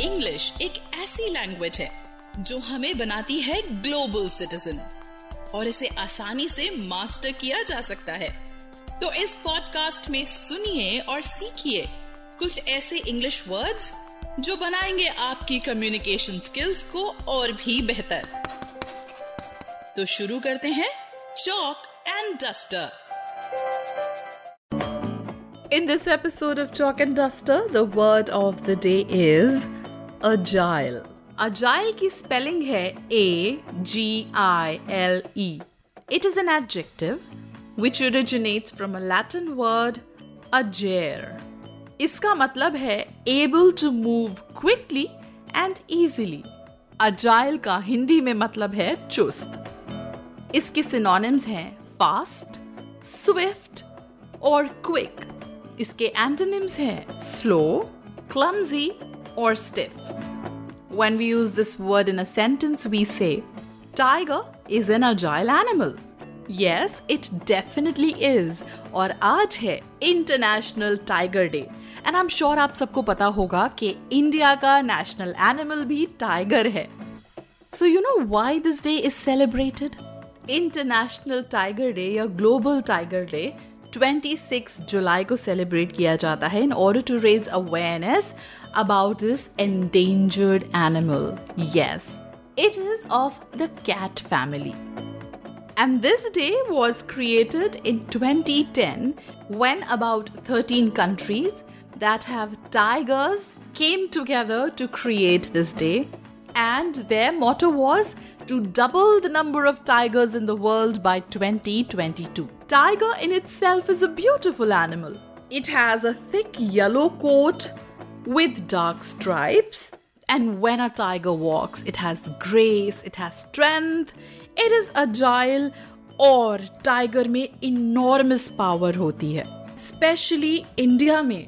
English एक ऐसी language है जो हमें बनाती है ग्लोबल सिटीजन और इसे आसानी से मास्टर किया जा सकता है। तो इस पॉडकास्ट में सुनिए और सीखिए कुछ ऐसे इंग्लिश वर्ड्स जो बनाएँगे आपकी कम्युनिकेशन स्किल्स को और भी बेहतर। तो शुरू करते हैं chalk and duster in this episode of Chalk and Duster, the word of the day is agile agile की स्पेलिंग है A G I L E it is an adjective which originates from a Latin word agere इसका मतलब है able to move quickly and easily agile का हिंदी में मतलब है चुस्त. इसके सिनोनिम्स हैं फास्ट स्विफ्ट और क्विक इसके एंटोनिम्स हैं slow clumsy और stiff When we use this word in a sentence, we say, Tiger is an agile animal. Yes, it definitely is. और आज है international tiger day and I am sure आप सबको पता होगा कि इंडिया का नेशनल एनिमल भी टाइगर है So, you know why this day is celebrated? International tiger day या ग्लोबल टाइगर डे 26 जुलाई को सेलिब्रेट किया जाता है in order to raise awareness about this endangered animal yes it is of the cat family And this day was created in 2010 when about 13 countries that have tigers came together to create this day. And their motto was to double the number of tigers in the world by 2022. Tiger in itself is a beautiful animal. It has a thick yellow coat with dark stripes. And when a tiger walks, it has grace, it has strength, it is agile और tiger में enormous power होती है specially India में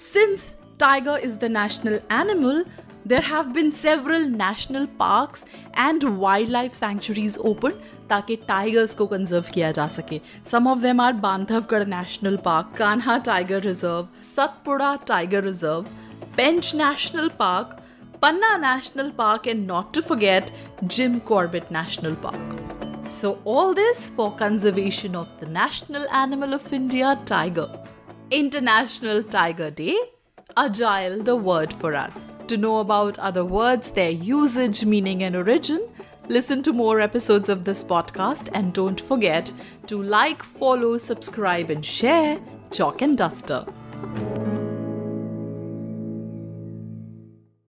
since tiger is the national animal There have been several national parks and wildlife sanctuaries opened ताकि tigers को conserve किया जा सके Some of them are Bandhavgarh National Park, Kanha Tiger Reserve, Satpura Tiger Reserve, Pench National Park, Panna National Park, and not to forget Jim Corbett National Park. So, all this for conservation of the national animal of India, tiger. International Tiger Day, agile the word for us. To know about other words, their usage, meaning, and origin, listen to more episodes of this podcast and don't forget to like, follow, subscribe, and share Chalk and Duster.